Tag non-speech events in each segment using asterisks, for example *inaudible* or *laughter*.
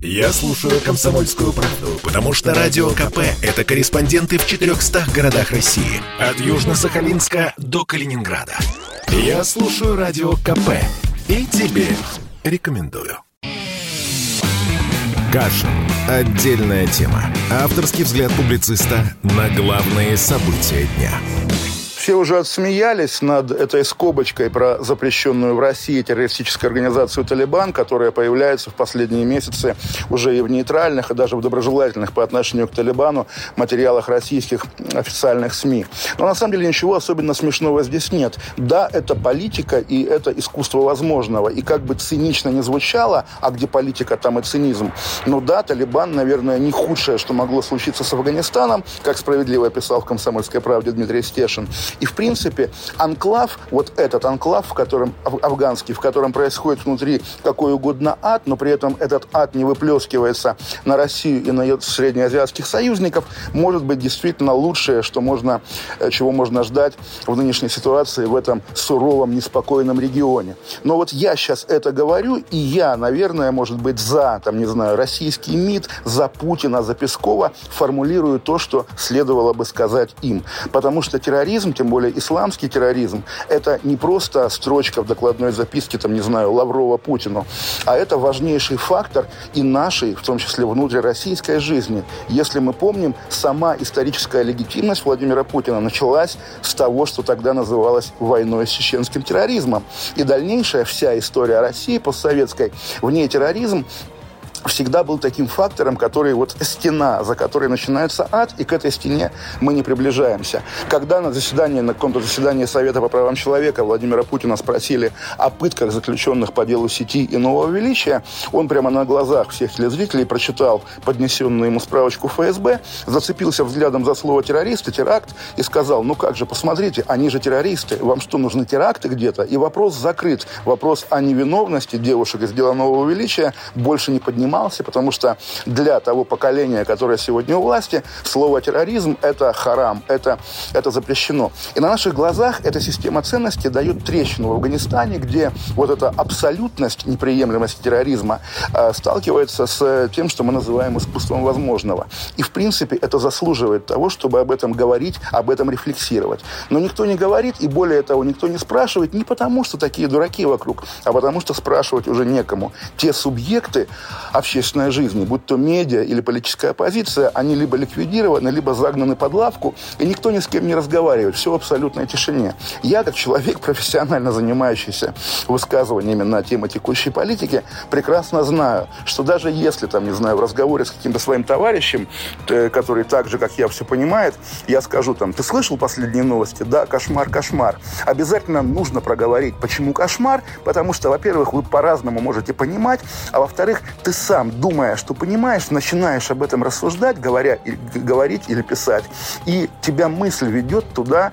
Я слушаю «Комсомольскую правду», потому что «Радио КП» — это корреспонденты в 400 городах России. От Южно-Сахалинска до Калининграда. Я слушаю «Радио КП» и тебе рекомендую. Кашин. Отдельная тема. Авторский взгляд публициста на главные события дня все уже отсмеялись над этой скобочкой про запрещенную в России террористическую организацию «Талибан», которая появляется в последние месяцы уже и в нейтральных, и даже в доброжелательных по отношению к «Талибану» материалах российских официальных СМИ. Но на самом деле ничего особенно смешного здесь нет. Да, это политика и это искусство возможного. И как бы цинично не звучало, а где политика, там и цинизм. Но да, «Талибан», наверное, не худшее, что могло случиться с Афганистаном, как справедливо писал в «Комсомольской правде» Дмитрий Стешин. И, в принципе, анклав, вот этот анклав, в котором, афганский, в котором происходит внутри какой угодно ад, но при этом этот ад не выплескивается на Россию и на ее среднеазиатских союзников, может быть действительно лучшее, что можно, э, чего можно ждать в нынешней ситуации в этом суровом, неспокойном регионе. Но вот я сейчас это говорю, и я, наверное, может быть, за, там, не знаю, российский МИД, за Путина, за Пескова формулирую то, что следовало бы сказать им. Потому что терроризм, тем более исламский терроризм, это не просто строчка в докладной записке, там, не знаю, Лаврова Путину, а это важнейший фактор и нашей, в том числе внутрироссийской жизни. Если мы помним, сама историческая легитимность Владимира Путина началась с того, что тогда называлось войной с чеченским терроризмом. И дальнейшая вся история России постсоветской, в ней терроризм всегда был таким фактором, который вот стена, за которой начинается ад, и к этой стене мы не приближаемся. Когда на заседании, на каком-то заседании Совета по правам человека Владимира Путина спросили о пытках заключенных по делу сети и нового величия, он прямо на глазах всех телезрителей прочитал поднесенную ему справочку ФСБ, зацепился взглядом за слово террористы, теракт, и сказал, ну как же, посмотрите, они же террористы, вам что, нужны теракты где-то? И вопрос закрыт. Вопрос о невиновности девушек из дела нового величия больше не поднимается занимался, потому что для того поколения, которое сегодня у власти, слово терроризм – это харам, это, это запрещено. И на наших глазах эта система ценностей дает трещину в Афганистане, где вот эта абсолютность неприемлемости терроризма э, сталкивается с тем, что мы называем искусством возможного. И, в принципе, это заслуживает того, чтобы об этом говорить, об этом рефлексировать. Но никто не говорит, и более того, никто не спрашивает не потому, что такие дураки вокруг, а потому что спрашивать уже некому. Те субъекты, общественной жизни, будь то медиа или политическая оппозиция, они либо ликвидированы, либо загнаны под лавку, и никто ни с кем не разговаривает. Все в абсолютной тишине. Я, как человек, *laughs* профессионально занимающийся высказываниями на тему текущей политики, прекрасно знаю, что даже если, там, не знаю, в разговоре с каким-то своим товарищем, который так же, как я, все понимает, я скажу там, ты слышал последние новости? Да, кошмар, кошмар. Обязательно нужно проговорить, почему кошмар, потому что, во-первых, вы по-разному можете понимать, а во-вторых, ты думая, что понимаешь, начинаешь об этом рассуждать, говоря, говорить или писать, и тебя мысль ведет туда,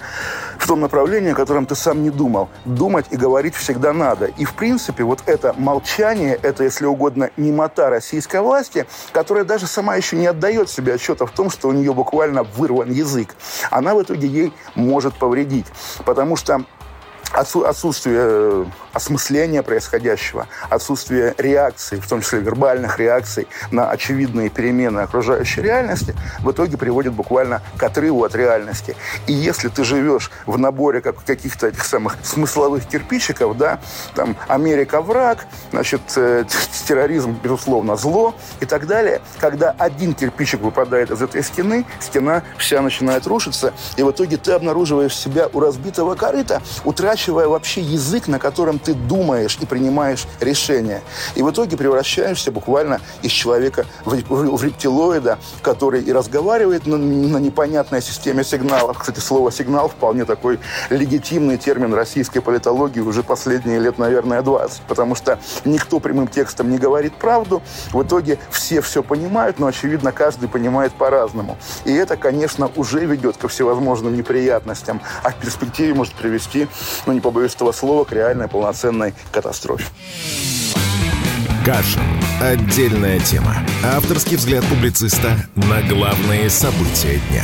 в том направлении, о котором ты сам не думал. Думать и говорить всегда надо. И, в принципе, вот это молчание, это, если угодно, немота российской власти, которая даже сама еще не отдает себе отчета в том, что у нее буквально вырван язык, она в итоге ей может повредить. Потому что отсутствие э, осмысления происходящего, отсутствие реакций, в том числе вербальных реакций на очевидные перемены окружающей реальности, в итоге приводит буквально к отрыву от реальности. И если ты живешь в наборе как, каких-то этих самых смысловых кирпичиков, да, там Америка враг, значит, э, *laughs* терроризм, безусловно, зло и так далее, когда один кирпичик выпадает из этой стены, стена вся начинает рушиться, и в итоге ты обнаруживаешь себя у разбитого корыта, утрачивая вообще язык, на котором ты думаешь и принимаешь решения. И в итоге превращаешься буквально из человека в, в, в рептилоида, который и разговаривает на, на непонятной системе сигналов. Кстати, слово «сигнал» вполне такой легитимный термин российской политологии уже последние лет, наверное, 20. Потому что никто прямым текстом не говорит правду. В итоге все все понимают, но, очевидно, каждый понимает по-разному. И это, конечно, уже ведет ко всевозможным неприятностям, а в перспективе может привести, ну, не побоюсь этого слова, к реальной полноценной катастрофе. Кашин. Отдельная тема. Авторский взгляд публициста на главные события дня.